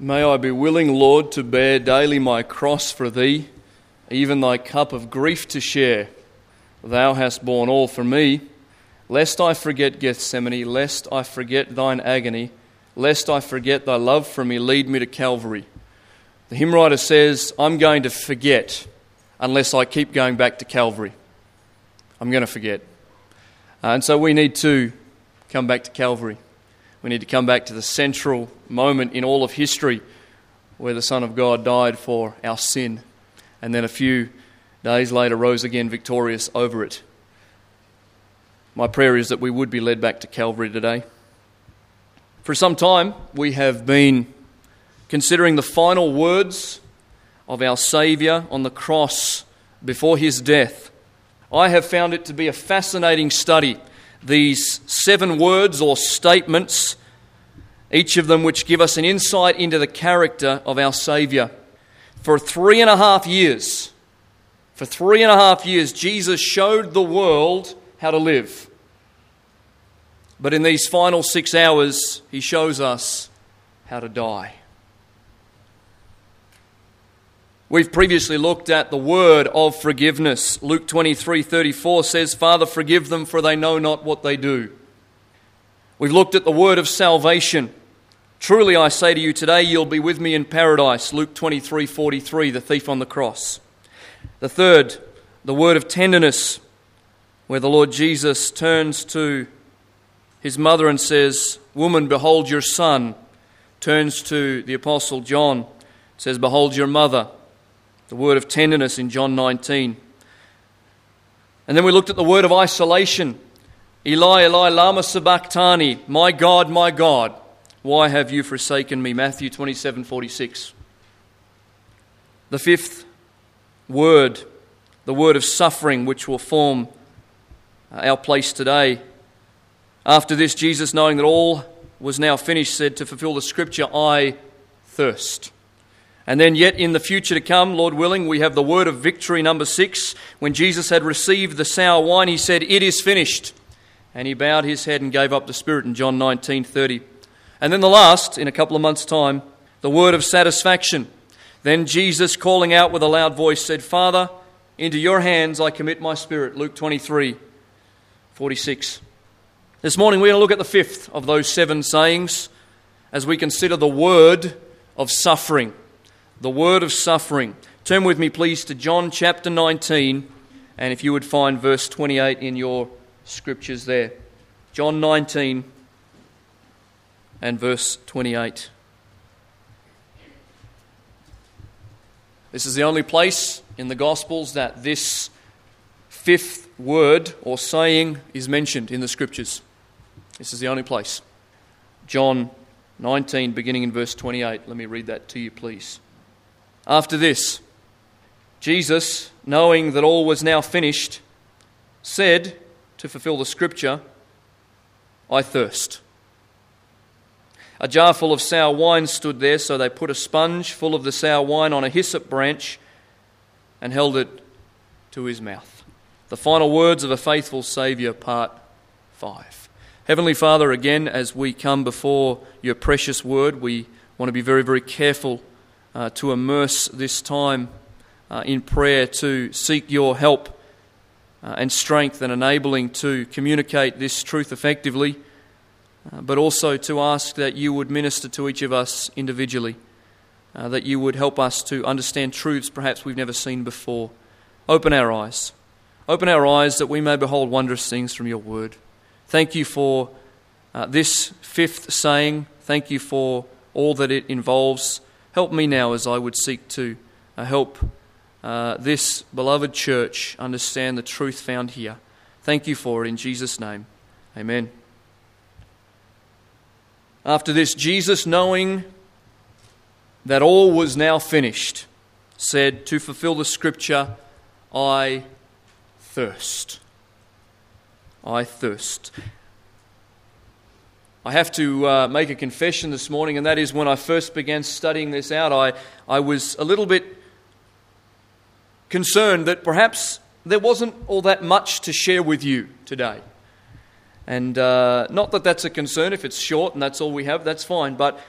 May I be willing, Lord, to bear daily my cross for thee, even thy cup of grief to share. Thou hast borne all for me. Lest I forget Gethsemane, lest I forget thine agony, lest I forget thy love for me, lead me to Calvary. The hymn writer says, I'm going to forget unless I keep going back to Calvary. I'm going to forget. Uh, and so we need to come back to Calvary. We need to come back to the central moment in all of history where the Son of God died for our sin and then a few days later rose again victorious over it. My prayer is that we would be led back to Calvary today. For some time, we have been considering the final words of our Saviour on the cross before his death. I have found it to be a fascinating study these seven words or statements, each of them which give us an insight into the character of our Saviour. For three and a half years, for three and a half years, Jesus showed the world how to live. But in these final six hours, he shows us how to die. We've previously looked at the word of forgiveness. Luke 23 34 says, Father, forgive them, for they know not what they do. We've looked at the word of salvation. Truly I say to you, today you'll be with me in paradise. Luke 23 43, the thief on the cross. The third, the word of tenderness, where the Lord Jesus turns to his mother and says, Woman, behold your son. Turns to the Apostle John, says, Behold your mother the word of tenderness in John 19. And then we looked at the word of isolation. Eli, Eli, lama sabachthani. My God, my God, why have you forsaken me? Matthew 27 46. The fifth word, the word of suffering, which will form uh, our place today. After this, Jesus, knowing that all was now finished, said, To fulfill the scripture, I thirst. And then, yet in the future to come, Lord willing, we have the word of victory, number six. When Jesus had received the sour wine, he said, It is finished. And he bowed his head and gave up the Spirit in John 19 30. And then the last, in a couple of months' time, the word of satisfaction. Then Jesus, calling out with a loud voice, said, Father, into your hands I commit my spirit. Luke 23 46. This morning we're going to look at the fifth of those seven sayings as we consider the word of suffering the word of suffering. Turn with me, please, to John chapter 19, and if you would find verse 28 in your scriptures there. John 19 and verse 28. This is the only place in the Gospels that this fifth word or saying is mentioned in the Scriptures. This is the only place. John 19, beginning in verse 28. Let me read that to you, please. After this, Jesus, knowing that all was now finished, said, to fulfill the scripture, I thirst. A jar full of sour wine stood there, so they put a sponge full of the sour wine on a hyssop branch and held it to his mouth. The final words of a faithful Saviour, part 5. Heavenly Father, again, as we come before your precious word, we want to be very, very careful uh, to immerse this time uh, in prayer to seek your help uh, and strength and enabling to communicate this truth effectively, uh, but also to ask that you would minister to each of us individually, uh, that you would help us to understand truths perhaps we've never seen before. Open our eyes. Open our eyes that we may behold wondrous things from your word. Thank you for uh, this fifth saying. Thank you for all that it involves. Help me now as I would seek to uh, help uh, this beloved church understand the truth found here. Thank you for it in Jesus' name. Amen. After this, Jesus, knowing that all was now finished, said, To fulfill the scripture, I thirst. I thirst. I have to uh, make a confession this morning, and that is when I first began studying this out, I, I was a little bit concerned that perhaps there wasn't all that much to share with you today. And uh, not that that's a concern, if it's short and that's all we have, that's fine. But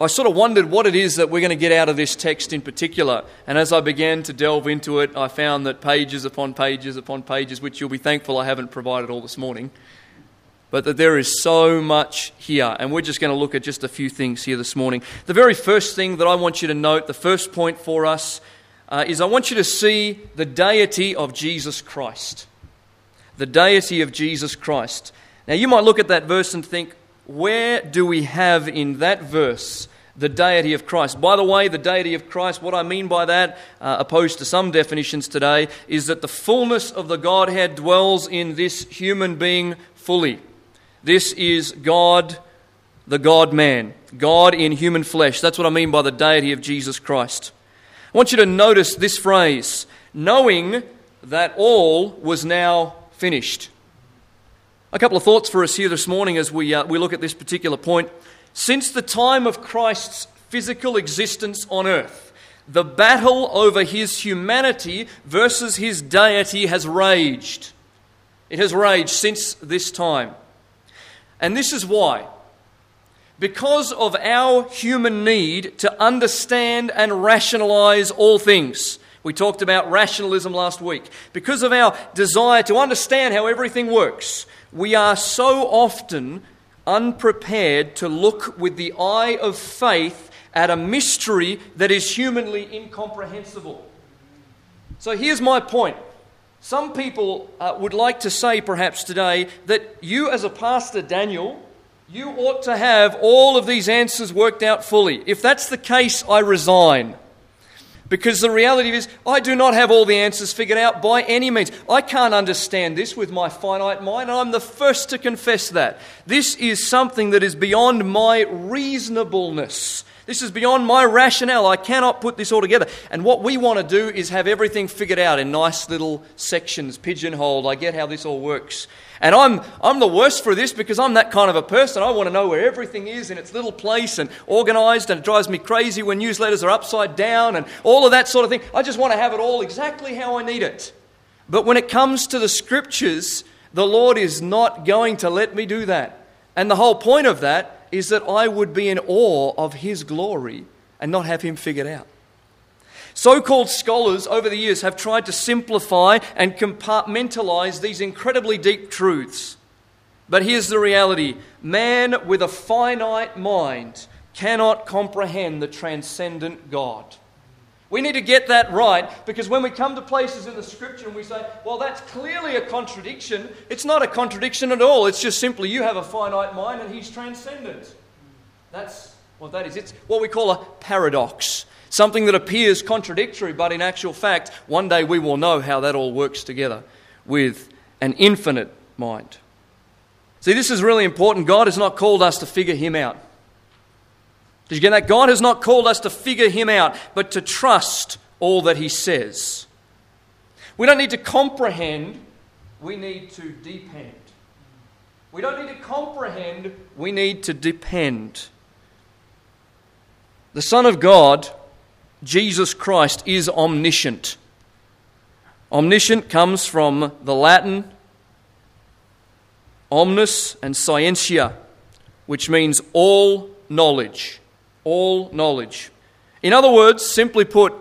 I sort of wondered what it is that we're going to get out of this text in particular. And as I began to delve into it, I found that pages upon pages upon pages, which you'll be thankful I haven't provided all this morning, but that there is so much here. And we're just going to look at just a few things here this morning. The very first thing that I want you to note, the first point for us, uh, is I want you to see the deity of Jesus Christ. The deity of Jesus Christ. Now, you might look at that verse and think, where do we have in that verse the deity of Christ. By the way, the deity of Christ, what I mean by that, uh, opposed to some definitions today, is that the fullness of the Godhead dwells in this human being fully. This is God, the God man, God in human flesh. That's what I mean by the deity of Jesus Christ. I want you to notice this phrase knowing that all was now finished. A couple of thoughts for us here this morning as we, uh, we look at this particular point. Since the time of Christ's physical existence on earth, the battle over his humanity versus his deity has raged. It has raged since this time. And this is why. Because of our human need to understand and rationalize all things. We talked about rationalism last week. Because of our desire to understand how everything works, we are so often unprepared to look with the eye of faith at a mystery that is humanly incomprehensible. So here's my point. Some people uh, would like to say, perhaps today, that you, as a pastor, Daniel, you ought to have all of these answers worked out fully. If that's the case, I resign. Because the reality is, I do not have all the answers figured out by any means. I can't understand this with my finite mind, and I'm the first to confess that. This is something that is beyond my reasonableness. This is beyond my rationale. I cannot put this all together. And what we want to do is have everything figured out in nice little sections, pigeonholed. I get how this all works. And I'm, I'm the worst for this because I'm that kind of a person. I want to know where everything is in its little place and organized, and it drives me crazy when newsletters are upside down and all of that sort of thing. I just want to have it all exactly how I need it. But when it comes to the scriptures, the Lord is not going to let me do that. And the whole point of that is that I would be in awe of His glory and not have Him figured out. So called scholars over the years have tried to simplify and compartmentalize these incredibly deep truths. But here's the reality man with a finite mind cannot comprehend the transcendent God. We need to get that right because when we come to places in the scripture and we say, well, that's clearly a contradiction, it's not a contradiction at all. It's just simply you have a finite mind and he's transcendent. That's what that is. It's what we call a paradox. Something that appears contradictory, but in actual fact, one day we will know how that all works together with an infinite mind. See, this is really important. God has not called us to figure Him out. Did you get that? God has not called us to figure Him out, but to trust all that He says. We don't need to comprehend, we need to depend. We don't need to comprehend, we need to depend. The Son of God Jesus Christ is omniscient. Omniscient comes from the Latin omnis and scientia, which means all knowledge. All knowledge. In other words, simply put,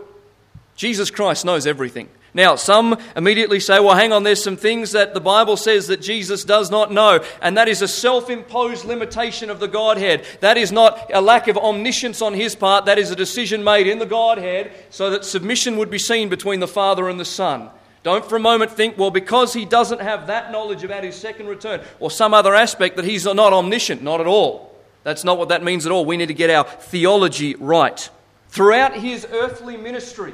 Jesus Christ knows everything. Now, some immediately say, well, hang on, there's some things that the Bible says that Jesus does not know, and that is a self imposed limitation of the Godhead. That is not a lack of omniscience on his part, that is a decision made in the Godhead so that submission would be seen between the Father and the Son. Don't for a moment think, well, because he doesn't have that knowledge about his second return or some other aspect, that he's not omniscient. Not at all. That's not what that means at all. We need to get our theology right. Throughout his earthly ministry,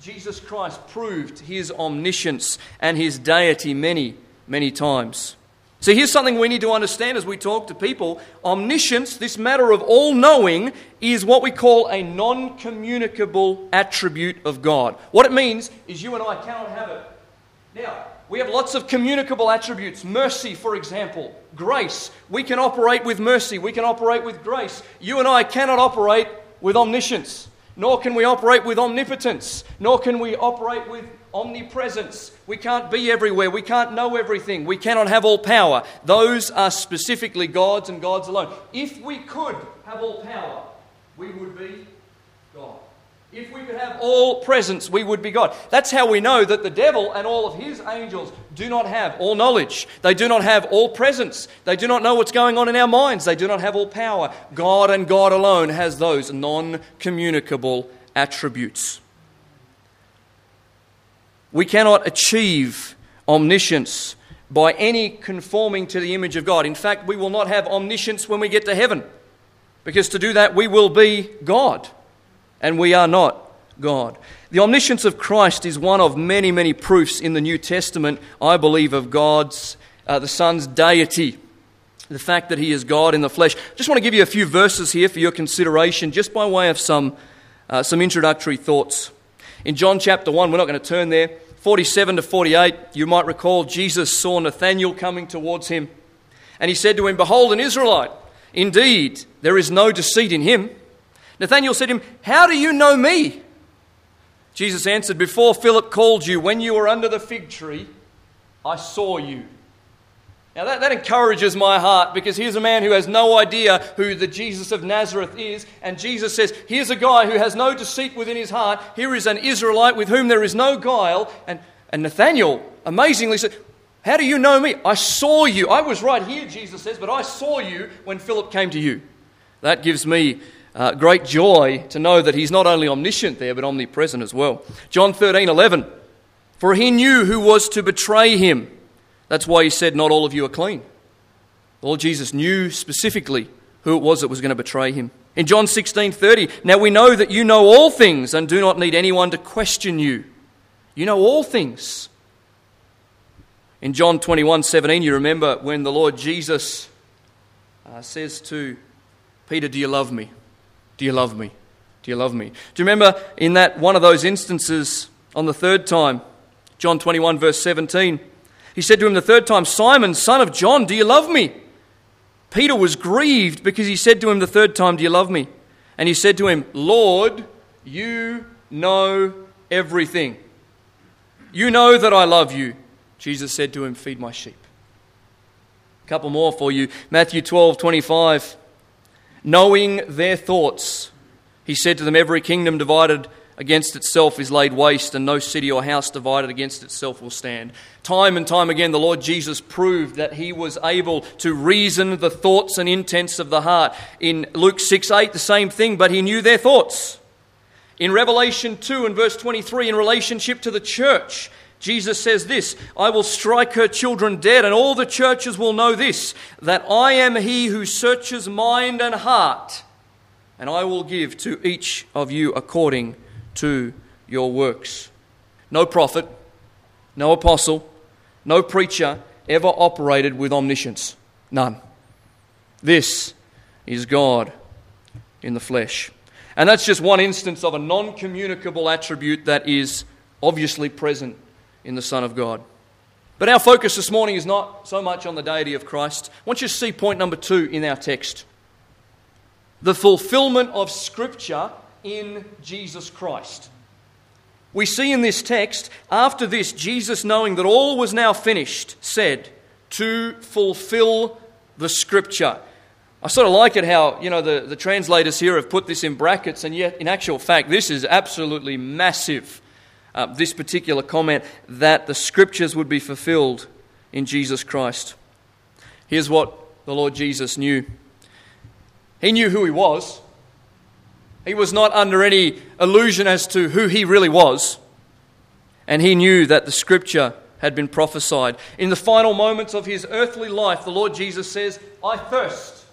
Jesus Christ proved his omniscience and his deity many, many times. So here's something we need to understand as we talk to people. Omniscience, this matter of all knowing, is what we call a non communicable attribute of God. What it means is you and I cannot have it. Now, we have lots of communicable attributes. Mercy, for example, grace. We can operate with mercy, we can operate with grace. You and I cannot operate with omniscience nor can we operate with omnipotence, nor can we operate with omnipresence. We can't be everywhere. We can't know everything. We cannot have all power. Those are specifically God's and God's alone. If we could have all power, we would be. If we could have all presence, we would be God. That's how we know that the devil and all of his angels do not have all knowledge. They do not have all presence. They do not know what's going on in our minds. They do not have all power. God and God alone has those non communicable attributes. We cannot achieve omniscience by any conforming to the image of God. In fact, we will not have omniscience when we get to heaven, because to do that, we will be God and we are not God. The omniscience of Christ is one of many, many proofs in the New Testament, I believe, of God's, uh, the Son's deity. The fact that he is God in the flesh. Just want to give you a few verses here for your consideration, just by way of some, uh, some introductory thoughts. In John chapter 1, we're not going to turn there, 47 to 48, you might recall Jesus saw Nathanael coming towards him. And he said to him, Behold, an Israelite. Indeed, there is no deceit in him. Nathanael said to him, How do you know me? Jesus answered, Before Philip called you, when you were under the fig tree, I saw you. Now that, that encourages my heart because here's a man who has no idea who the Jesus of Nazareth is, and Jesus says, Here's a guy who has no deceit within his heart. Here is an Israelite with whom there is no guile. And, and Nathanael amazingly said, How do you know me? I saw you. I was right here, Jesus says, but I saw you when Philip came to you. That gives me uh, great joy to know that he's not only omniscient there, but omnipresent as well. John 13, 11. For he knew who was to betray him. That's why he said, Not all of you are clean. The Lord Jesus knew specifically who it was that was going to betray him. In John 16, 30, now we know that you know all things and do not need anyone to question you. You know all things. In John 21, 17, you remember when the Lord Jesus uh, says to Peter, Do you love me? Do you love me? Do you love me? Do you remember in that one of those instances on the third time, John 21, verse 17? He said to him the third time, Simon, son of John, do you love me? Peter was grieved because he said to him the third time, Do you love me? And he said to him, Lord, you know everything. You know that I love you. Jesus said to him, Feed my sheep. A couple more for you. Matthew 12, 25 knowing their thoughts. He said to them, Every kingdom divided against itself is laid waste, and no city or house divided against itself will stand. Time and time again, the Lord Jesus proved that he was able to reason the thoughts and intents of the heart. In Luke 6 8, the same thing, but he knew their thoughts. In Revelation 2 and verse 23, in relationship to the church, Jesus says this I will strike her children dead, and all the churches will know this that I am he who searches mind and heart, and I will give to each of you according to your works. No prophet, no apostle, no preacher ever operated with omniscience. None. This is God in the flesh. And that's just one instance of a non communicable attribute that is obviously present in the Son of God. But our focus this morning is not so much on the deity of Christ. I want you to see point number two in our text the fulfillment of Scripture in Jesus Christ. We see in this text, after this, Jesus, knowing that all was now finished, said, To fulfill the Scripture. I sort of like it how, you know, the, the translators here have put this in brackets, and yet, in actual fact, this is absolutely massive uh, this particular comment that the scriptures would be fulfilled in Jesus Christ. Here's what the Lord Jesus knew He knew who He was. He was not under any illusion as to who He really was. And He knew that the scripture had been prophesied. In the final moments of His earthly life, the Lord Jesus says, I thirst.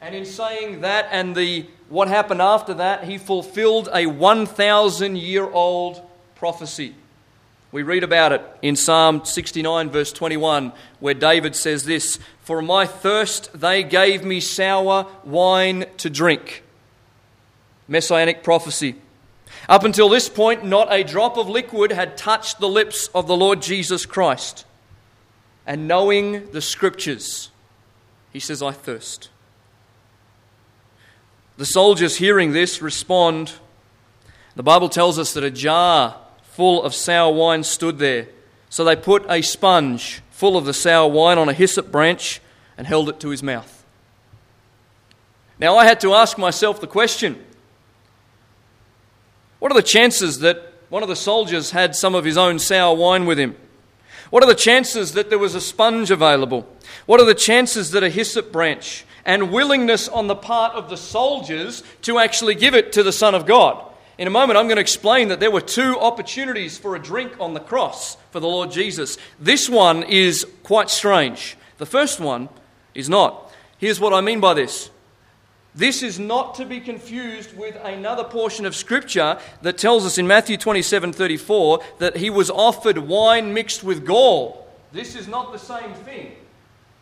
And in saying that and the what happened after that, he fulfilled a 1,000 year old prophecy. We read about it in Psalm 69, verse 21, where David says this For my thirst they gave me sour wine to drink. Messianic prophecy. Up until this point, not a drop of liquid had touched the lips of the Lord Jesus Christ. And knowing the scriptures, he says, I thirst. The soldiers, hearing this, respond. The Bible tells us that a jar full of sour wine stood there. So they put a sponge full of the sour wine on a hyssop branch and held it to his mouth. Now, I had to ask myself the question what are the chances that one of the soldiers had some of his own sour wine with him? What are the chances that there was a sponge available? What are the chances that a hyssop branch and willingness on the part of the soldiers to actually give it to the Son of God? In a moment, I'm going to explain that there were two opportunities for a drink on the cross for the Lord Jesus. This one is quite strange. The first one is not. Here's what I mean by this this is not to be confused with another portion of Scripture that tells us in Matthew 27 34 that he was offered wine mixed with gall. This is not the same thing.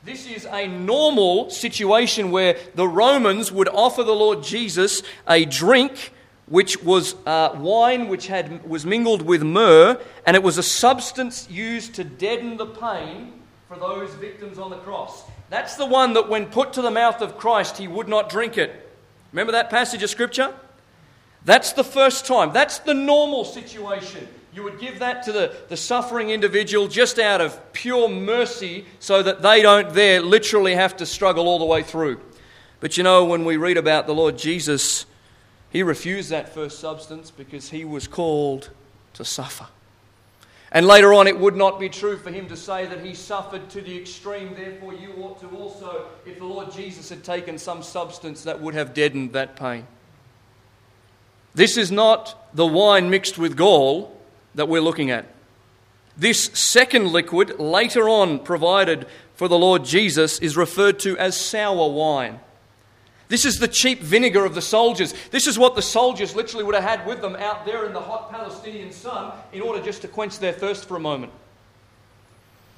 This is a normal situation where the Romans would offer the Lord Jesus a drink which was uh, wine which had, was mingled with myrrh, and it was a substance used to deaden the pain for those victims on the cross. That's the one that, when put to the mouth of Christ, he would not drink it. Remember that passage of Scripture? That's the first time. That's the normal situation. You would give that to the, the suffering individual just out of pure mercy so that they don't there literally have to struggle all the way through. But you know, when we read about the Lord Jesus, he refused that first substance because he was called to suffer. And later on, it would not be true for him to say that he suffered to the extreme, therefore, you ought to also, if the Lord Jesus had taken some substance that would have deadened that pain. This is not the wine mixed with gall that we're looking at. This second liquid, later on provided for the Lord Jesus, is referred to as sour wine. This is the cheap vinegar of the soldiers. This is what the soldiers literally would have had with them out there in the hot Palestinian sun in order just to quench their thirst for a moment.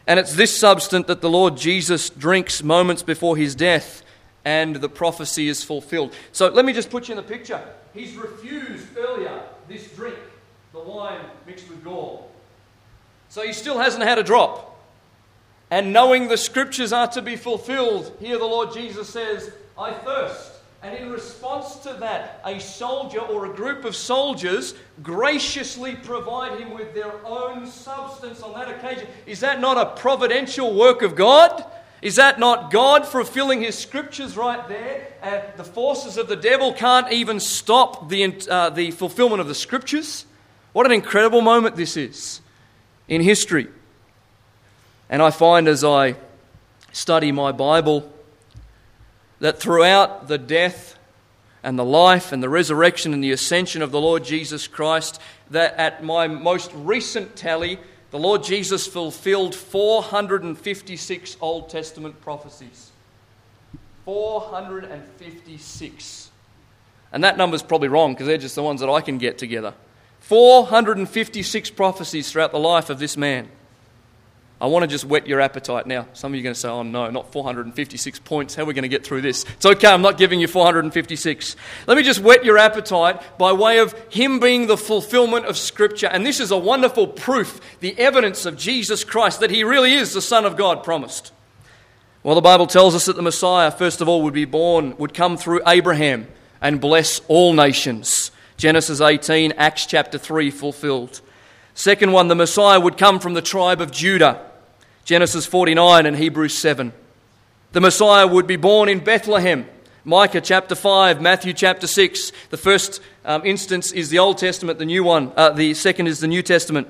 And it's this substance that the Lord Jesus drinks moments before his death, and the prophecy is fulfilled. So let me just put you in the picture. He's refused earlier this drink, the wine mixed with gall. So he still hasn't had a drop. And knowing the scriptures are to be fulfilled, here the Lord Jesus says, I thirst. And in response to that, a soldier or a group of soldiers graciously provide him with their own substance on that occasion. Is that not a providential work of God? Is that not God fulfilling his scriptures right there? And the forces of the devil can't even stop the, uh, the fulfillment of the scriptures? What an incredible moment this is in history. And I find as I study my Bible, that throughout the death and the life and the resurrection and the ascension of the Lord Jesus Christ, that at my most recent tally, the Lord Jesus fulfilled 456 Old Testament prophecies. 456. And that number's probably wrong because they're just the ones that I can get together. 456 prophecies throughout the life of this man. I want to just whet your appetite now. Some of you are going to say, oh no, not 456 points. How are we going to get through this? It's okay, I'm not giving you 456. Let me just whet your appetite by way of Him being the fulfillment of Scripture. And this is a wonderful proof, the evidence of Jesus Christ, that He really is the Son of God promised. Well, the Bible tells us that the Messiah, first of all, would be born, would come through Abraham and bless all nations. Genesis 18, Acts chapter 3 fulfilled. Second one, the Messiah would come from the tribe of Judah. Genesis 49 and Hebrews 7. The Messiah would be born in Bethlehem. Micah chapter 5, Matthew chapter 6. The first um, instance is the Old Testament, the new one. Uh, the second is the New Testament.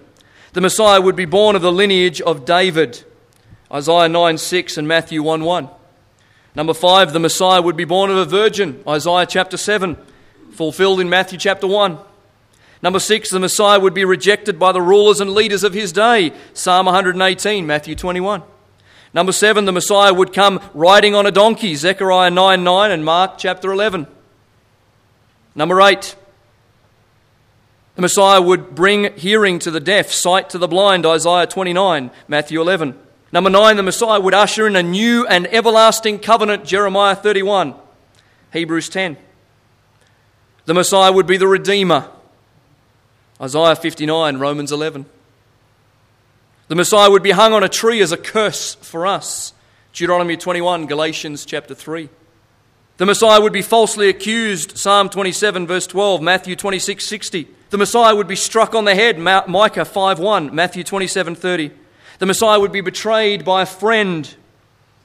The Messiah would be born of the lineage of David. Isaiah 9 6 and Matthew 1 1. Number 5, the Messiah would be born of a virgin. Isaiah chapter 7, fulfilled in Matthew chapter 1. Number six, the Messiah would be rejected by the rulers and leaders of his day. Psalm 118, Matthew 21. Number seven, the Messiah would come riding on a donkey. Zechariah 9 9 and Mark chapter 11. Number eight, the Messiah would bring hearing to the deaf, sight to the blind. Isaiah 29, Matthew 11. Number nine, the Messiah would usher in a new and everlasting covenant. Jeremiah 31, Hebrews 10. The Messiah would be the Redeemer. Isaiah 59, Romans 11. The Messiah would be hung on a tree as a curse for us. Deuteronomy 21, Galatians chapter 3. The Messiah would be falsely accused. Psalm 27, verse 12, Matthew 26, 60. The Messiah would be struck on the head. Micah 5, 1, Matthew 27, 30. The Messiah would be betrayed by a friend.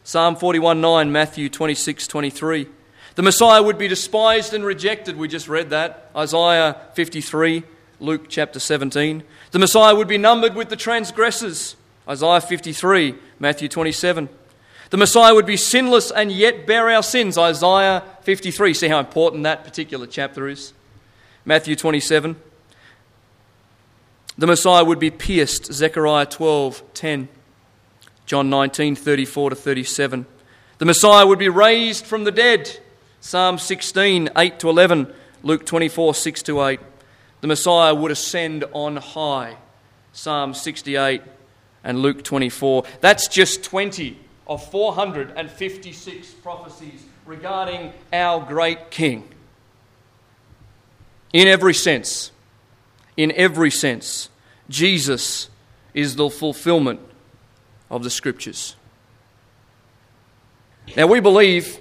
Psalm 41, 9, Matthew 26, 23. The Messiah would be despised and rejected. We just read that. Isaiah 53, Luke chapter 17. The Messiah would be numbered with the transgressors. Isaiah 53, Matthew 27. The Messiah would be sinless and yet bear our sins. Isaiah 53. See how important that particular chapter is? Matthew 27. The Messiah would be pierced. Zechariah 12, 10. John 19, 34 to 37. The Messiah would be raised from the dead. Psalm 16, 8 to 11. Luke 24, 6 to 8. The Messiah would ascend on high. Psalm 68 and Luke 24. That's just 20 of 456 prophecies regarding our great King. In every sense, in every sense, Jesus is the fulfillment of the Scriptures. Now, we believe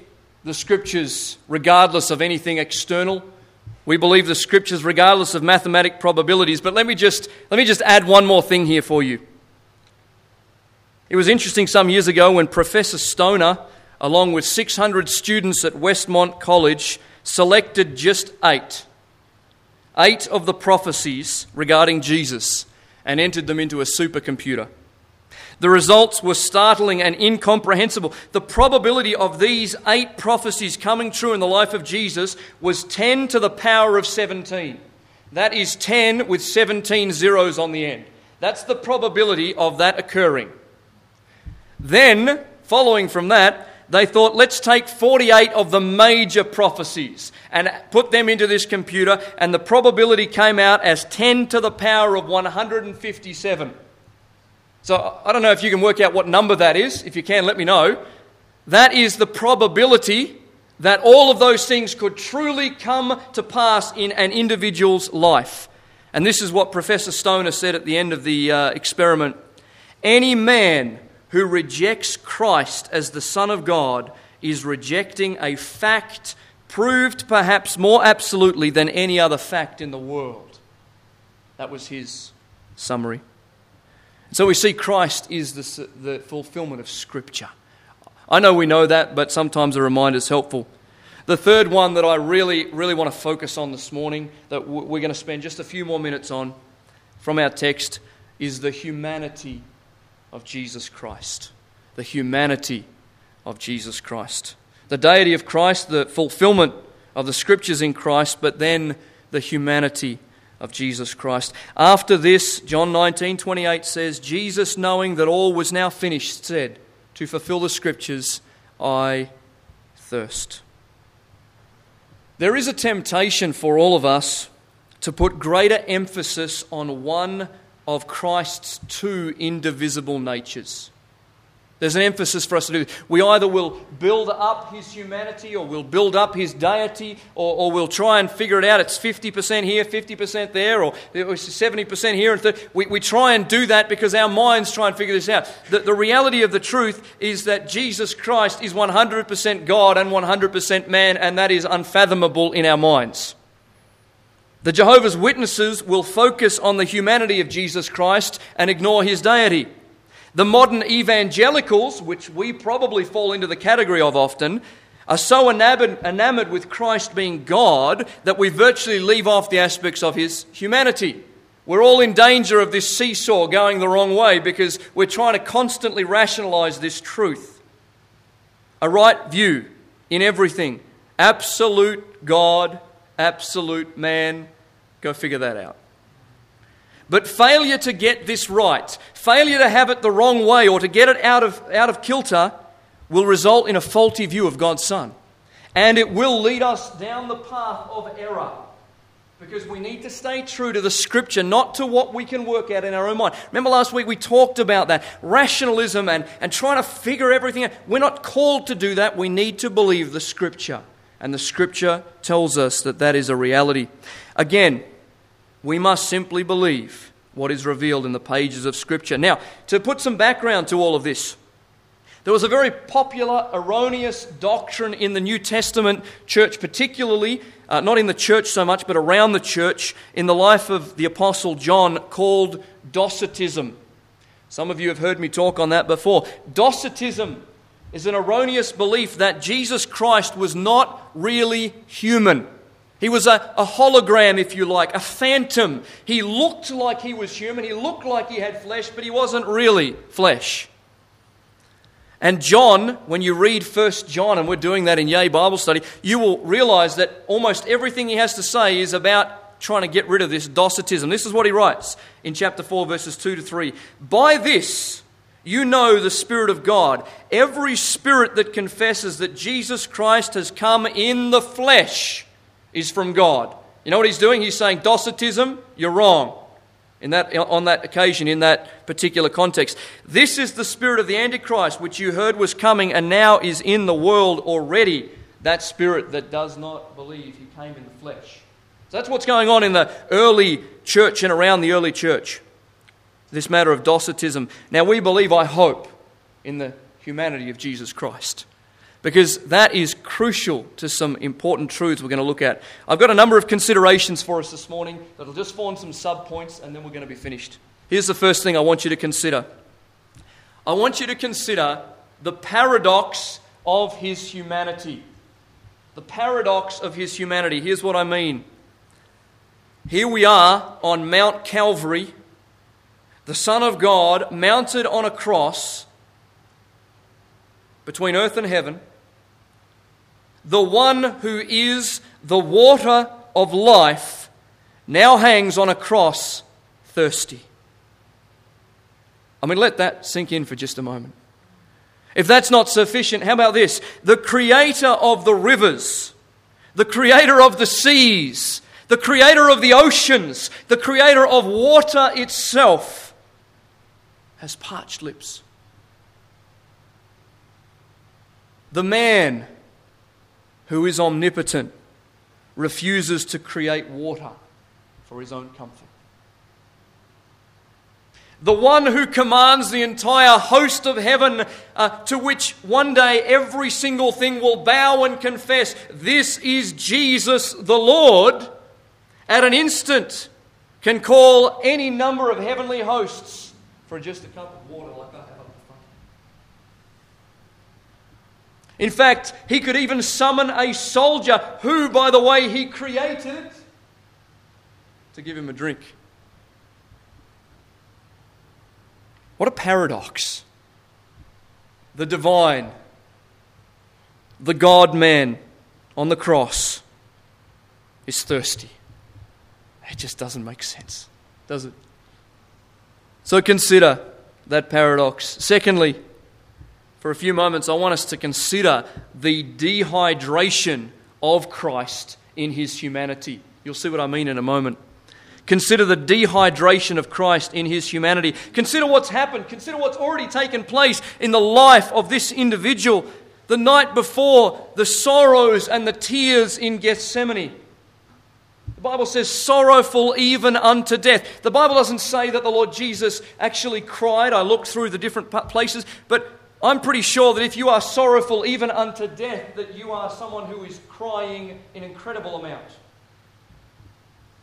the Scriptures regardless of anything external. We believe the Scriptures regardless of mathematic probabilities. But let me just, let me just add one more thing here for you. It was interesting some years ago when Professor Stoner, along with 600 students at Westmont College, selected just eight. Eight of the prophecies regarding Jesus and entered them into a supercomputer. The results were startling and incomprehensible. The probability of these eight prophecies coming true in the life of Jesus was 10 to the power of 17. That is 10 with 17 zeros on the end. That's the probability of that occurring. Then, following from that, they thought, let's take 48 of the major prophecies and put them into this computer, and the probability came out as 10 to the power of 157. So I don't know if you can work out what number that is. If you can, let me know. That is the probability that all of those things could truly come to pass in an individual's life. And this is what Professor Stoner said at the end of the uh, experiment. Any man who rejects Christ as the Son of God is rejecting a fact proved perhaps more absolutely than any other fact in the world. That was his summary. So we see Christ is the, the fulfillment of Scripture. I know we know that, but sometimes a reminder is helpful. The third one that I really, really want to focus on this morning, that we're going to spend just a few more minutes on from our text, is the humanity of Jesus Christ. The humanity of Jesus Christ. The deity of Christ, the fulfillment of the scriptures in Christ, but then the humanity of Jesus Christ. After this, John 19 28 says, Jesus, knowing that all was now finished, said, To fulfill the scriptures, I thirst. There is a temptation for all of us to put greater emphasis on one of Christ's two indivisible natures. There's an emphasis for us to do. We either will build up his humanity or we'll build up his deity or, or we'll try and figure it out. It's 50% here, 50% there, or 70% here. And we, we try and do that because our minds try and figure this out. The, the reality of the truth is that Jesus Christ is 100% God and 100% man, and that is unfathomable in our minds. The Jehovah's Witnesses will focus on the humanity of Jesus Christ and ignore his deity. The modern evangelicals, which we probably fall into the category of often, are so enamored, with Christ being God that we virtually leave off the aspects of his humanity. We're all in danger of this seesaw going the wrong way because we're trying to constantly rationalize this truth. A right view in everything. Absolute God, absolute man. Go figure that out. But failure to get this right, failure to have it the wrong way or to get it out of, out of kilter, will result in a faulty view of God's Son. And it will lead us down the path of error. Because we need to stay true to the scripture, not to what we can work out in our own mind. Remember last week we talked about that rationalism and, and trying to figure everything out. We're not called to do that. We need to believe the scripture. And the scripture tells us that that is a reality. Again, we must simply believe what is revealed in the pages of scripture. Now, to put some background to all of this, there was a very popular, erroneous doctrine in the New Testament church, particularly, uh, not in the church so much, but around the church, in the life of the Apostle John, called Docetism. Some of you have heard me talk on that before. Docetism is an erroneous belief that Jesus Christ was not really human. He was a, a, hologram, if you like, a phantom. He looked like he was human, he looked like he had flesh, but he wasn't really flesh. And John, when you read 1 John, and we're doing that in Yay Bible Study, you will realize that almost everything he has to say is about trying to get rid of this Docetism. This is what he writes in chapter 4, verses 2 to 3. By this, you know the Spirit of God. Every spirit that confesses that Jesus Christ has come in the flesh is from God. You know what he's doing? He's saying, Docetism, you're wrong. In that, on that occasion, in that particular context. This is the spirit of the Antichrist, which you heard was coming and now is in the world already. That spirit that does not believe he came in the flesh. So that's what's going on in the early church and around the early church. This matter of Docetism. Now, we believe, I hope, in the humanity of Jesus Christ because that is crucial to some important truths we're going to look at. I've got a number of considerations for us this morning that'll just form some sub points and then we're going to be finished. Here's the first thing I want you to consider I want you to consider the paradox of his humanity. The paradox of his humanity. Here's what I mean. Here we are on Mount Calvary, the Son of God mounted on a cross between earth and heaven the one who is the water of life, now hangs on a cross thirsty. I mean, let that sink in for just a moment. If that's not sufficient, how about this? The creator of the rivers, the creator of the seas, the creator of the oceans, the creator of water itself, has parched lips. The man who is omnipotent, refuses to create water for his own comfort. The one who commands the entire host of heaven, uh, to which one day every single thing will bow and confess, This is Jesus the Lord, at an instant can call any number of heavenly hosts for just a cup of water like that. In fact, he could even summon a soldier who, by the way, he created to give him a drink. What a paradox. The divine, the God man on the cross is thirsty. It just doesn't make sense, does it? So consider that paradox. Secondly, for a few moments, I want us to consider the dehydration of Christ in his humanity. You'll see what I mean in a moment. Consider the dehydration of Christ in his humanity. Consider what's happened. Consider what's already taken place in the life of this individual the night before, the sorrows and the tears in Gethsemane. The Bible says, sorrowful even unto death. The Bible doesn't say that the Lord Jesus actually cried. I looked through the different places, but I'm pretty sure that if you are sorrowful even unto death, that you are someone who is crying an incredible amount.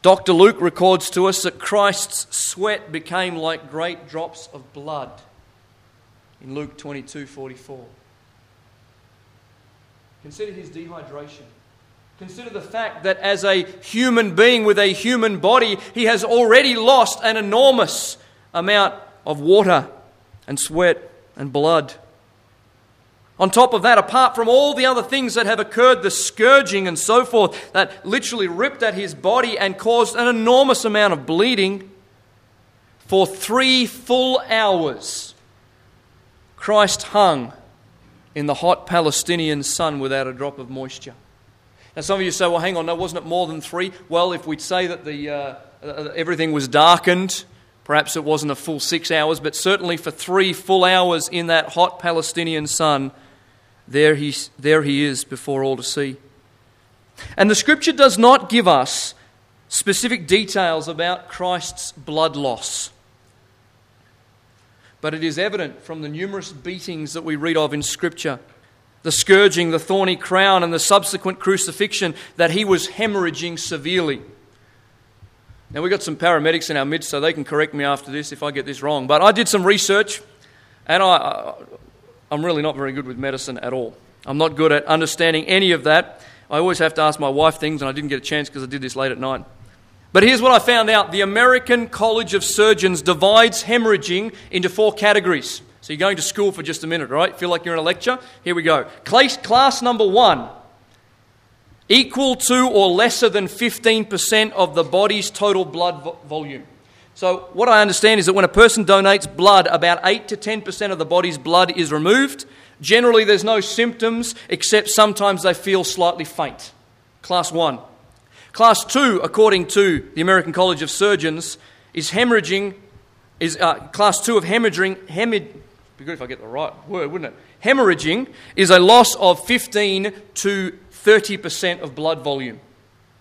Dr. Luke records to us that Christ's sweat became like great drops of blood in Luke 22 44. Consider his dehydration. Consider the fact that as a human being with a human body, he has already lost an enormous amount of water and sweat and blood. On top of that, apart from all the other things that have occurred, the scourging and so forth, that literally ripped at his body and caused an enormous amount of bleeding, for three full hours, Christ hung in the hot Palestinian sun without a drop of moisture. Now, some of you say, well, hang on, no, wasn't it more than three? Well, if we'd say that the, uh, uh everything was darkened, perhaps it wasn't a full six hours, but certainly for three full hours in that hot Palestinian sun, there he, there he is before all to see. And the scripture does not give us specific details about Christ's blood loss. But it is evident from the numerous beatings that we read of in Scripture the scourging, the thorny crown, and the subsequent crucifixion that he was hemorrhaging severely. Now, we've got some paramedics in our midst, so they can correct me after this if I get this wrong. But I did some research, and I, I'm really not very good with medicine at all. I'm not good at understanding any of that. I always have to ask my wife things, and I didn't get a chance because I did this late at night. But here's what I found out the American College of Surgeons divides hemorrhaging into four categories. So you're going to school for just a minute, right? Feel like you're in a lecture? Here we go. Class, number one equal to or lesser than 15% of the body's total blood vo- volume. So, what I understand is that when a person donates blood, about 8 to 10% of the body's blood is removed. Generally, there's no symptoms except sometimes they feel slightly faint. Class 1. Class 2, according to the American College of Surgeons, is hemorrhaging, is uh, class 2 of hemorrhaging, hemorrhaging, be good if I get the right word, wouldn't it? Hemorrhaging is a loss of 15 to 30% of blood volume.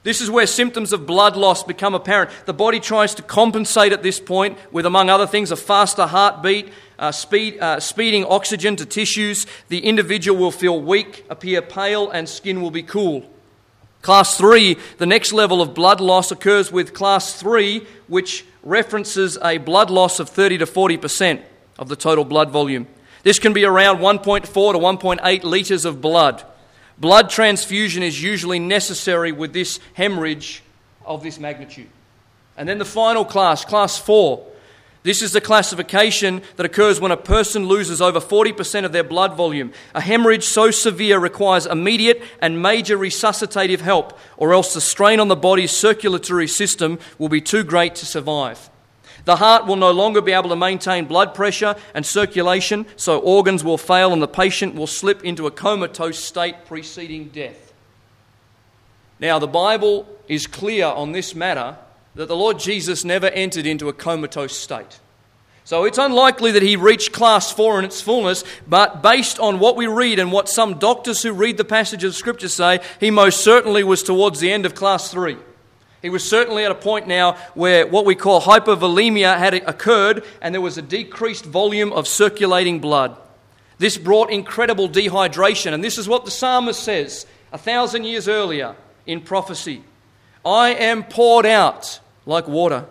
This is where symptoms of blood loss become apparent. The body tries to compensate at this point with, among other things, a faster heartbeat, uh, speed, uh, speeding oxygen to tissues. The individual will feel weak, appear pale, and skin will be cool. Class 3, the next level of blood loss occurs with class 3, which references a blood loss of 30 to 40% of the total blood volume. This can be around 1.4 to 1.8 litres of blood. Blood transfusion is usually necessary with this hemorrhage of this magnitude. And then the final class, class 4. This is the classification that occurs when a person loses over 40% of their blood volume. A hemorrhage so severe requires immediate and major resuscitative help, or else the strain on the body's circulatory system will be too great to survive. The heart will no longer be able to maintain blood pressure and circulation, so organs will fail and the patient will slip into a comatose state preceding death. Now, the Bible is clear on this matter that the Lord Jesus never entered into a comatose state. So it's unlikely that he reached class four in its fullness, but based on what we read and what some doctors who read the passage of Scripture say, he most certainly was towards the end of class three. He was certainly at a point now where what we call hypovolemia had occurred and there was a decreased volume of circulating blood. This brought incredible dehydration, and this is what the psalmist says a thousand years earlier in prophecy I am poured out like water,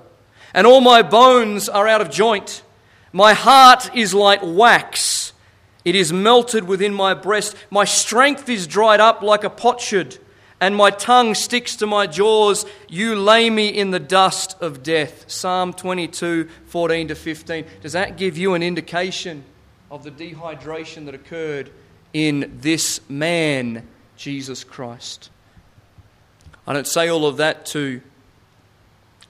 and all my bones are out of joint. My heart is like wax, it is melted within my breast. My strength is dried up like a potsherd and my tongue sticks to my jaws. You lay me in the dust of death. Psalm 22, 14 to 15. Does that give you an indication of the dehydration that occurred in this man, Jesus Christ? I don't say all of that to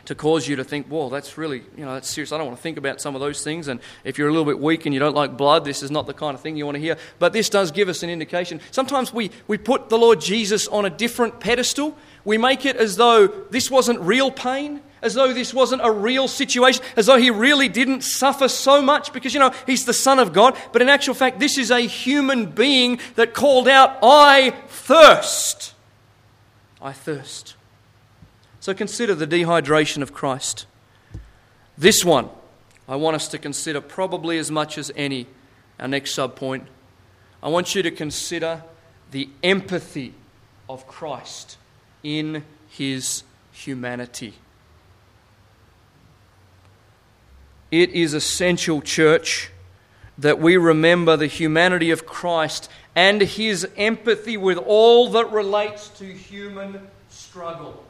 to cause you to think, whoa, that's really, you know, that's serious. I don't want to think about some of those things. And if you're a little bit weak and you don't like blood, this is not the kind of thing you want to hear. But this does give us an indication. Sometimes we, we put the Lord Jesus on a different pedestal. We make it as though this wasn't real pain, as though this wasn't a real situation, as though he really didn't suffer so much because, you know, he's the Son of God. But in actual fact, this is a human being that called out, I thirst. I thirst. So consider the dehydration of Christ. This one, I want us to consider probably as much as any. Our next subpoint. I want you to consider the empathy of Christ in his humanity. It is essential, church, that we remember the humanity of Christ and his empathy with all that relates to human struggle.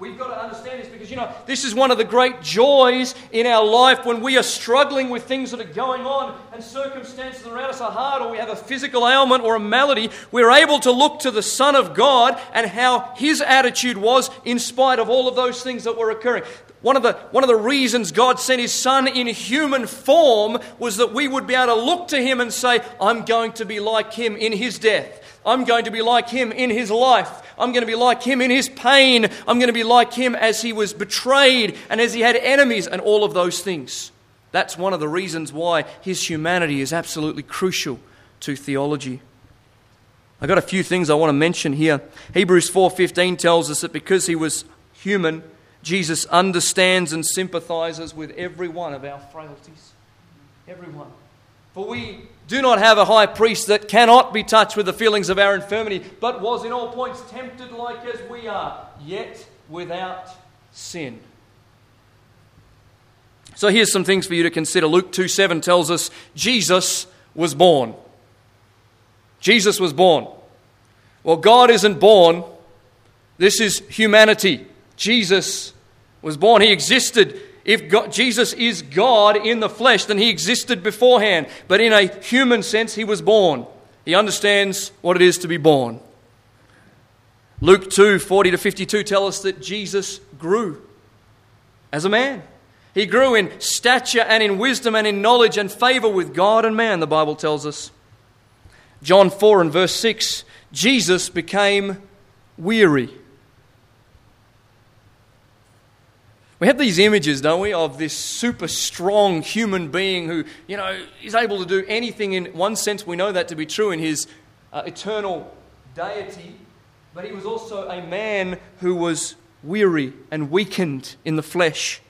We've got to understand this because, you know, this is one of the great joys in our life when we are struggling with things that are going on and circumstances around us are hard or we have a physical ailment or a malady. We're able to look to the Son of God and how his attitude was in spite of all of those things that were occurring. One of, the, one of the reasons God sent His Son in human form was that we would be able to look to Him and say, I'm going to be like Him in His death. I'm going to be like him in his life. I'm going to be like him in his pain. I'm going to be like him as he was betrayed and as he had enemies and all of those things. That's one of the reasons why his humanity is absolutely crucial to theology. I've got a few things I want to mention here. Hebrews 4:15 tells us that because he was human, Jesus understands and sympathizes with every one of our frailties. Everyone. For we do not have a high priest that cannot be touched with the feelings of our infirmity, but was in all points tempted like as we are, yet without sin. So here's some things for you to consider. Luke 2 7 tells us Jesus was born. Jesus was born. Well, God isn't born. This is humanity. Jesus was born. He existed. If God, Jesus is God in the flesh, then he existed beforehand. But in a human sense, he was born. He understands what it is to be born. Luke 2 40 to 52 tell us that Jesus grew as a man. He grew in stature and in wisdom and in knowledge and favor with God and man, the Bible tells us. John 4 and verse 6 Jesus became weary. We have these images, don't we, of this super strong human being who, you know, is able to do anything. In one sense, we know that to be true in his uh, eternal deity, but he was also a man who was weary and weakened in the flesh.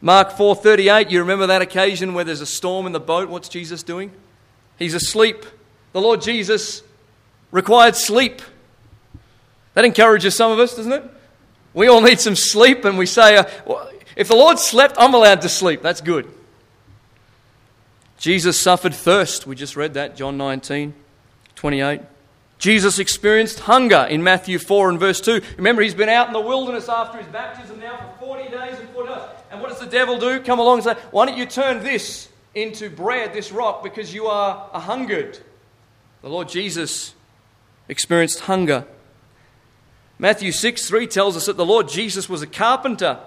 Mark 4:38, you remember that occasion where there's a storm in the boat, what's Jesus doing? He's asleep. The Lord Jesus required sleep. That encourages some of us, doesn't it? We all need some sleep, and we say, uh, if the Lord slept, I'm allowed to sleep. That's good. Jesus suffered thirst. We just read that, John 19, 28. Jesus experienced hunger in Matthew 4 and verse 2. Remember, he's been out in the wilderness after his baptism now for 40 days and 40 nights. And what does the devil do? Come along and say, Why don't you turn this into bread, this rock, because you are a hungered? The Lord Jesus experienced hunger. Matthew 6 3 tells us that the Lord Jesus was a carpenter.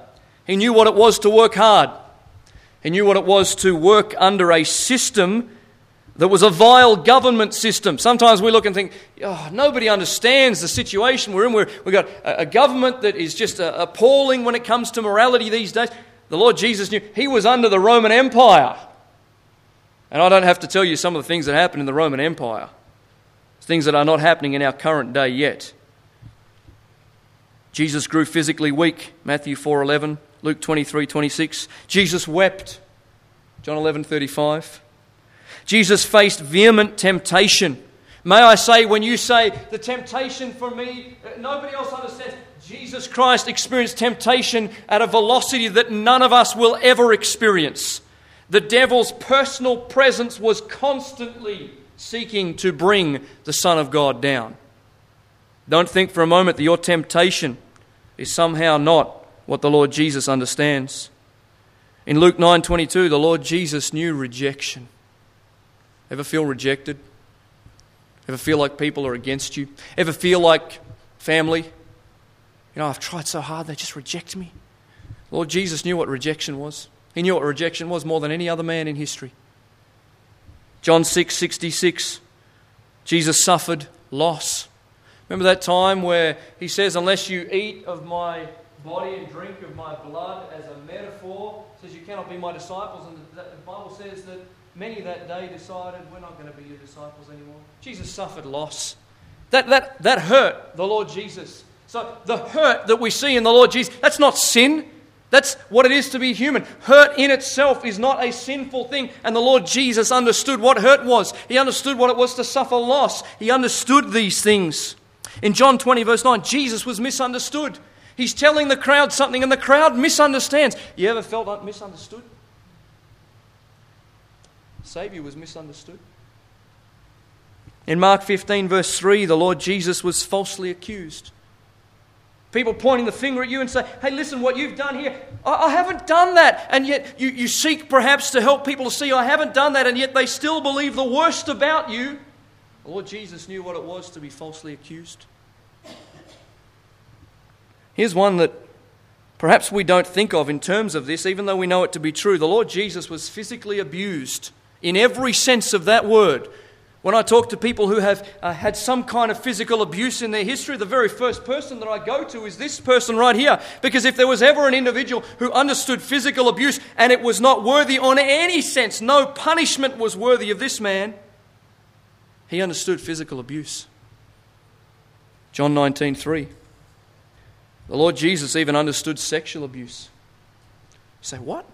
He knew what it was to work hard, he knew what it was to work under a system that was a vile government system. Sometimes we look and think, oh, nobody understands the situation we're in. We're, we've got a, a government that is just uh, appalling when it comes to morality these days. The Lord Jesus knew he was under the Roman Empire. And I don't have to tell you some of the things that happened in the Roman Empire, things that are not happening in our current day yet. Jesus grew physically weak, Matthew 4:11, Luke 23:26. Jesus wept, John 11:35. Jesus faced vehement temptation. May I say, when you say the temptation for me, uh, nobody else understands. Jesus Christ experienced temptation at a velocity that none of us will ever experience. The devil's personal presence was constantly seeking to bring the Son of God down. Don't think for a moment that your temptation is somehow not what the Lord Jesus understands. In Luke 9:22, the Lord Jesus knew rejection. Ever feel rejected? Ever feel like people are against you? Ever feel like family? You know, I've tried so hard, they just reject me. Lord Jesus knew what rejection was. He knew what rejection was more than any other man in history. John 6 Jesus suffered loss. Remember that time where he says, Unless you eat of my body and drink of my blood as a metaphor, says you cannot be my disciples. And the Bible says that Many that day decided, we're not going to be your disciples anymore. Jesus suffered loss. That, that, that hurt the Lord Jesus. So the hurt that we see in the Lord Jesus, that's not sin. That's what it is to be human. Hurt in itself is not a sinful thing. And the Lord Jesus understood what hurt was. He understood what it was to suffer loss. He understood these things. In John 20, verse 9, Jesus was misunderstood. He's telling the crowd something, and the crowd misunderstands. You ever felt misunderstood? Savior was misunderstood. In Mark 15, verse 3, the Lord Jesus was falsely accused. People pointing the finger at you and say, Hey, listen, what you've done here, I, I haven't done that. And yet you, you seek perhaps to help people to see, I haven't done that, and yet they still believe the worst about you. The Lord Jesus knew what it was to be falsely accused. Here's one that perhaps we don't think of in terms of this, even though we know it to be true. The Lord Jesus was physically abused in every sense of that word. When I talk to people who have uh, had some kind of physical abuse in their history, the very first person that I go to is this person right here. Because if there was ever an individual who understood physical abuse and it was not worthy on any sense, no punishment was worthy of this man, he understood physical abuse. John 19 3. The Lord Jesus even understood sexual abuse. You say, what?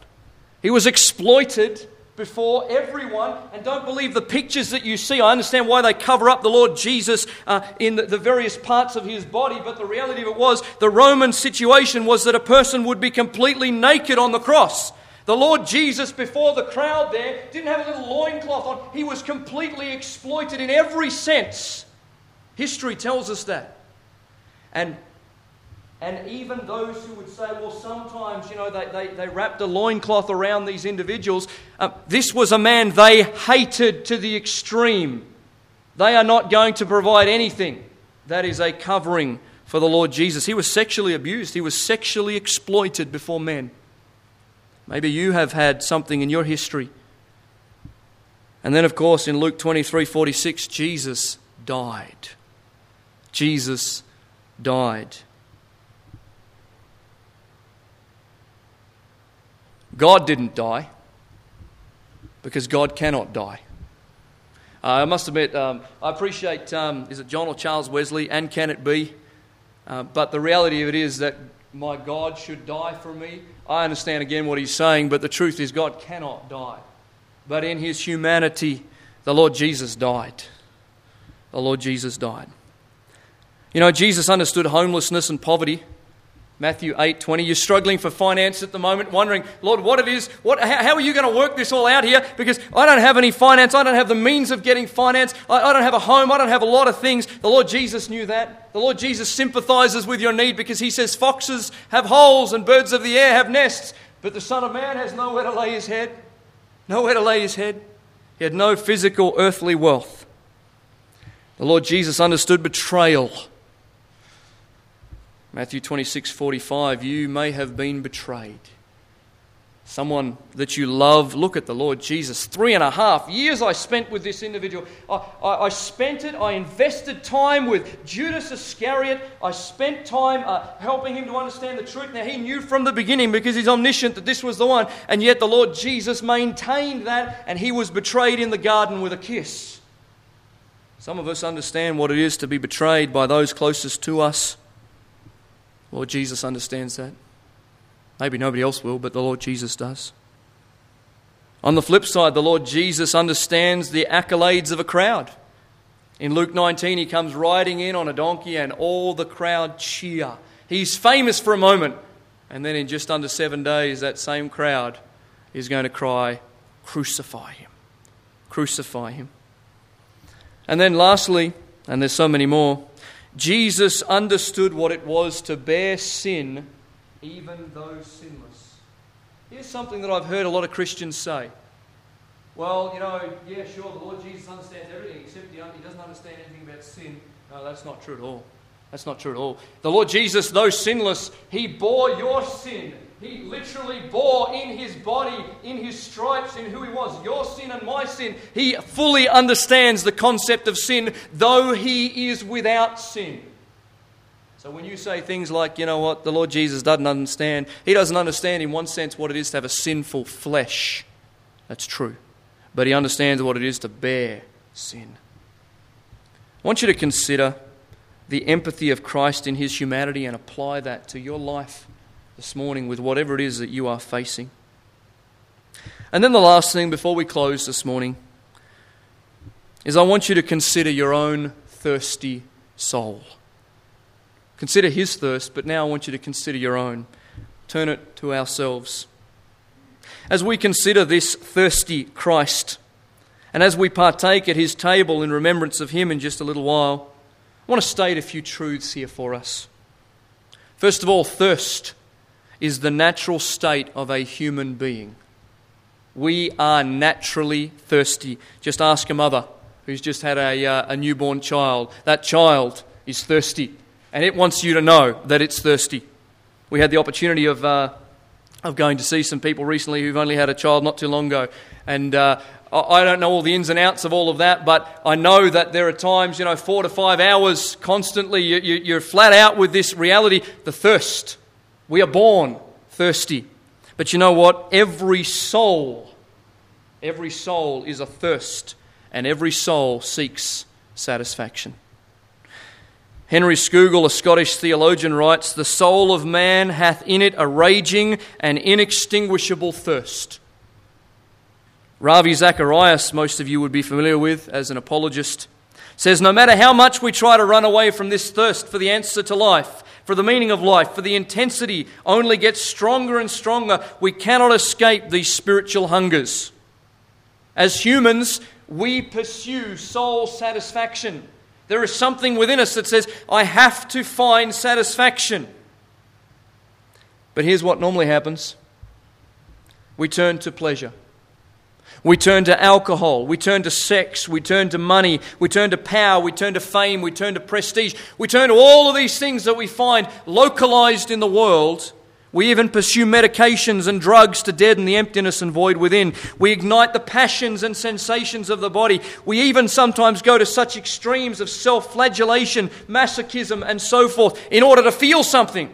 He was exploited before everyone. And don't believe the pictures that you see. I understand why they cover up the Lord Jesus uh, in the, the various parts of his body, but the reality of it was the Roman situation was that a person would be completely naked on the cross. The Lord Jesus, before the crowd there, didn't have a little loincloth on. He was completely exploited in every sense. History tells us that. And and even those who would say, well, sometimes, you know, they, they, they wrapped a loincloth around these individuals. Uh, this was a man they hated to the extreme. They are not going to provide anything that is a covering for the Lord Jesus. He was sexually abused, he was sexually exploited before men. Maybe you have had something in your history. And then, of course, in Luke 23 46, Jesus died. Jesus died. God didn't die because God cannot die. Uh, I must admit, um, I appreciate, um, is it John or Charles Wesley, and can it be? Uh, but the reality of it is that my God should die for me. I understand again what he's saying, but the truth is, God cannot die. But in his humanity, the Lord Jesus died. The Lord Jesus died. You know, Jesus understood homelessness and poverty. Matthew 8 20. You're struggling for finance at the moment, wondering, Lord, what it is, what, how, are you going to work this all out here? Because I don't have any finance, I don't have the means of getting finance, I, I don't have a home, I don't have a lot of things. The Lord Jesus knew that. The Lord Jesus sympathizes with your need because He says, Foxes have holes and birds of the air have nests, but the Son of Man has nowhere to lay his head. Nowhere to lay his head. He had no physical earthly wealth. The Lord Jesus understood betrayal. Matthew 26 45, you may have been betrayed. Someone that you love, look at the Lord Jesus. Three and a half years I spent with this individual. I, I, I spent it, I invested time with Judas Iscariot. I spent time uh, helping him to understand the truth. Now, he knew from the beginning because he's omniscient that this was the one, and yet the Lord Jesus maintained that, and he was betrayed in the garden with a kiss. Some of us understand what it is to be betrayed by those closest to us. Lord Jesus understands that. Maybe nobody else will, but the Lord Jesus does. On the flip side, the Lord Jesus understands the accolades of a crowd. In Luke 19, he comes riding in on a donkey, and all the crowd cheer. He's famous for a moment, and then in just under seven days, that same crowd is going to cry, Crucify him! Crucify him! And then, lastly, and there's so many more, Jesus understood what it was to bear sin, even though sinless. Here's something that I've heard a lot of Christians say. Well, you know, yeah, sure, the Lord Jesus understands everything except he doesn't understand anything about sin. No, that's not true at all. That's not true at all. The Lord Jesus, though sinless, he bore your sin he literally bore in his body, in his stripes, in who he was, your sin and my sin. He fully understands the concept of sin, though he is without sin. So when you say things like, you know what, the Lord Jesus doesn't understand, he doesn't understand in one sense what it is to have a sinful flesh. That's true. But he understands what it is to bear sin. I want you to consider the empathy of Christ in his humanity and apply that to your life this morning with whatever it is that you are facing. And then the last thing before we close this morning is I want you to consider your own thirsty soul. Consider his thirst, but now I want you to consider your own. Turn it to ourselves. As we consider this thirsty Christ, and as we partake at his table in remembrance of him in just a little while, I want to state a few truths here for us. First of all, thirst is the natural state of a human being. We are naturally thirsty. Just ask a mother who's just had a, uh, a newborn child. That child is thirsty, and it wants you to know that it's thirsty. We had the opportunity of, uh, of going to see some people recently who've only had a child not too long ago, and uh, I don't know all the ins and outs of all of that, but I know that there are times, you know, four to five hours constantly, you, are flat out with this reality the thirst. We are born thirsty. But you know what? Every soul, every soul is athirst, and every soul seeks satisfaction. Henry Scougal, a Scottish theologian, writes The soul of man hath in it a raging and inextinguishable thirst. Ravi Zacharias, most of you would be familiar with as an apologist, says No matter how much we try to run away from this thirst for the answer to life, for the meaning of life, for the intensity only gets stronger and stronger. We cannot escape these spiritual hungers. As humans, we pursue soul satisfaction. There is something within us that says, I have to find satisfaction. But here's what normally happens we turn to pleasure. We turn to alcohol. We turn to sex. We turn to money. We turn to power. We turn to fame. We turn to prestige. We turn to all of these things that we find localized in the world. We even pursue medications and drugs to deaden the emptiness and void within. We ignite the passions and sensations of the body. We even sometimes go to such extremes of self flagellation, masochism, and so forth in order to feel something.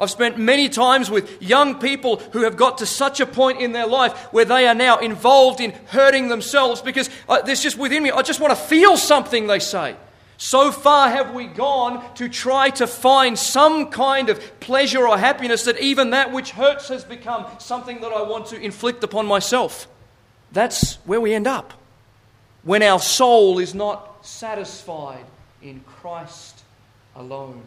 I've spent many times with young people who have got to such a point in their life where they are now involved in hurting themselves because uh, there's just within me, I just want to feel something, they say. So far have we gone to try to find some kind of pleasure or happiness that even that which hurts has become something that I want to inflict upon myself. That's where we end up when our soul is not satisfied in Christ alone.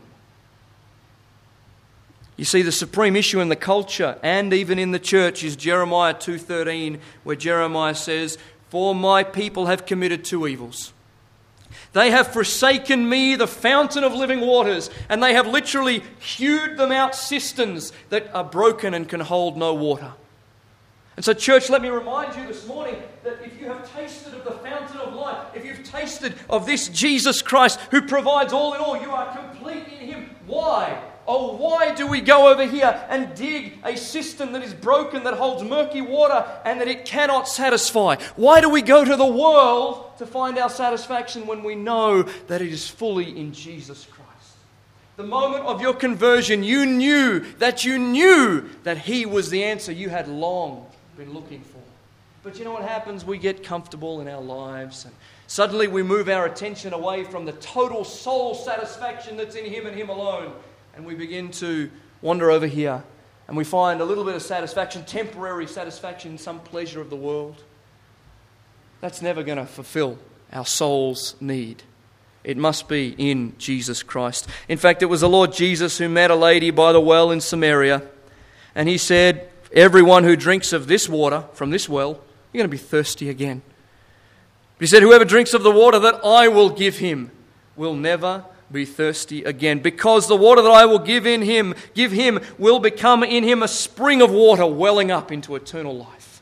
You see, the supreme issue in the culture and even in the church is Jeremiah 2.13, where Jeremiah says, For my people have committed two evils. They have forsaken me, the fountain of living waters, and they have literally hewed them out cisterns that are broken and can hold no water. And so, church, let me remind you this morning that if you have tasted of the fountain of life, if you've tasted of this Jesus Christ who provides all in all, you are complete in Him. Why? Oh, why do we go over here and dig a cistern that is broken, that holds murky water, and that it cannot satisfy? Why do we go to the world to find our satisfaction when we know that it is fully in Jesus Christ? The moment of your conversion, you knew that you knew that He was the answer you had long been looking for. But you know what happens? We get comfortable in our lives, and suddenly we move our attention away from the total soul satisfaction that's in Him and Him alone and we begin to wander over here and we find a little bit of satisfaction, temporary satisfaction, some pleasure of the world, that's never going to fulfill our soul's need. It must be in Jesus Christ. In fact, it was the Lord Jesus who met a lady by the well in Samaria, and he said, Everyone who drinks of this water from this well, you're going to be thirsty again. He said, Whoever drinks of the water that I will give him will never be thirsty again, because the water that I will give in him, give him, will become in him a spring of water welling up into eternal life.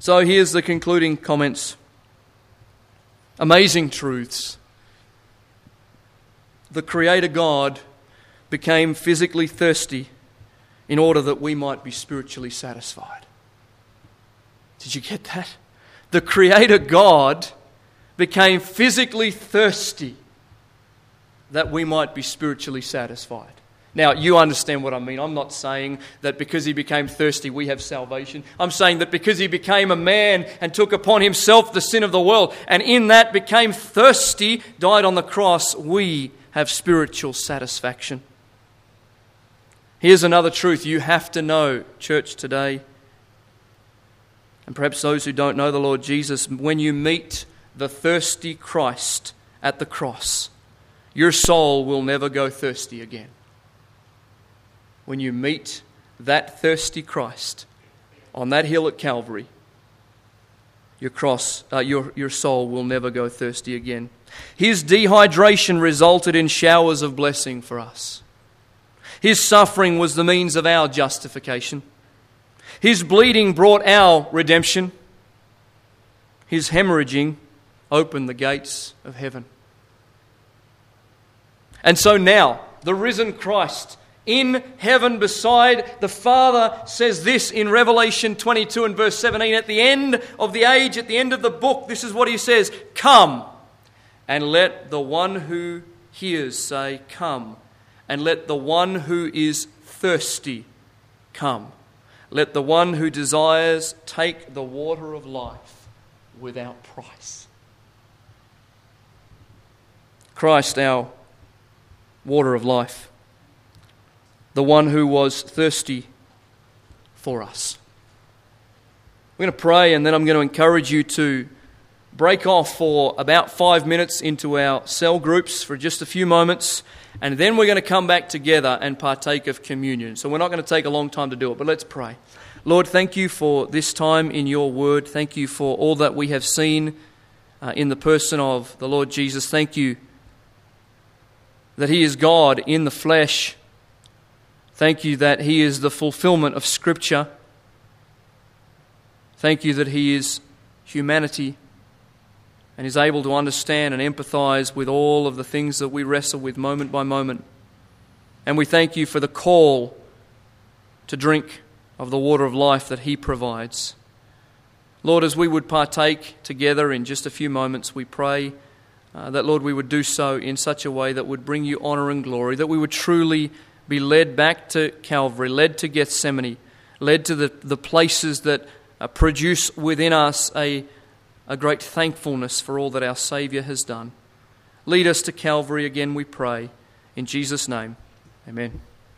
So here's the concluding comments. Amazing truths. The Creator God became physically thirsty in order that we might be spiritually satisfied. Did you get that? The Creator God became physically thirsty that we might be spiritually satisfied. Now, you understand what I mean. I'm not saying that because he became thirsty, we have salvation. I'm saying that because he became a man and took upon himself the sin of the world, and in that became thirsty, died on the cross, we have spiritual satisfaction. Here's another truth you have to know, church, today. And perhaps those who don't know the Lord Jesus, when you meet the thirsty Christ at the cross, your soul will never go thirsty again. When you meet that thirsty Christ on that hill at Calvary, your, cross, uh, your, your soul will never go thirsty again. His dehydration resulted in showers of blessing for us. His suffering was the means of our justification. His bleeding brought our redemption. His hemorrhaging open the gates of heaven. And so now, the risen Christ in heaven beside the Father says this in Revelation 22 and verse 17. At the end of the age, at the end of the book, this is what he says Come, and let the one who hears say, Come, and let the one who is thirsty come. Let the one who desires take the water of life without price. Christ, our water of life, the one who was thirsty for us. We're going to pray, and then I'm going to encourage you to break off for about five minutes into our cell groups for just a few moments, and then we're going to come back together and partake of communion. So we're not going to take a long time to do it, but let's pray. Lord, thank you for this time in your word. Thank you for all that we have seen uh, in the person of the Lord Jesus. Thank you that he is God in the flesh. Thank you that he is the fulfillment of Scripture. Thank you that he is humanity and is able to understand and empathize with all of the things that we wrestle with moment by moment. And we thank you for the call to drink of the water of life that He provides. Lord, as we would partake together in just a few moments, we pray uh, that, Lord, we would do so in such a way that would bring you honor and glory, that we would truly be led back to Calvary, led to Gethsemane, led to the, the places that uh, produce within us a a great thankfulness for all that our Saviour has done. Lead us to Calvary again, we pray. In Jesus' name, amen.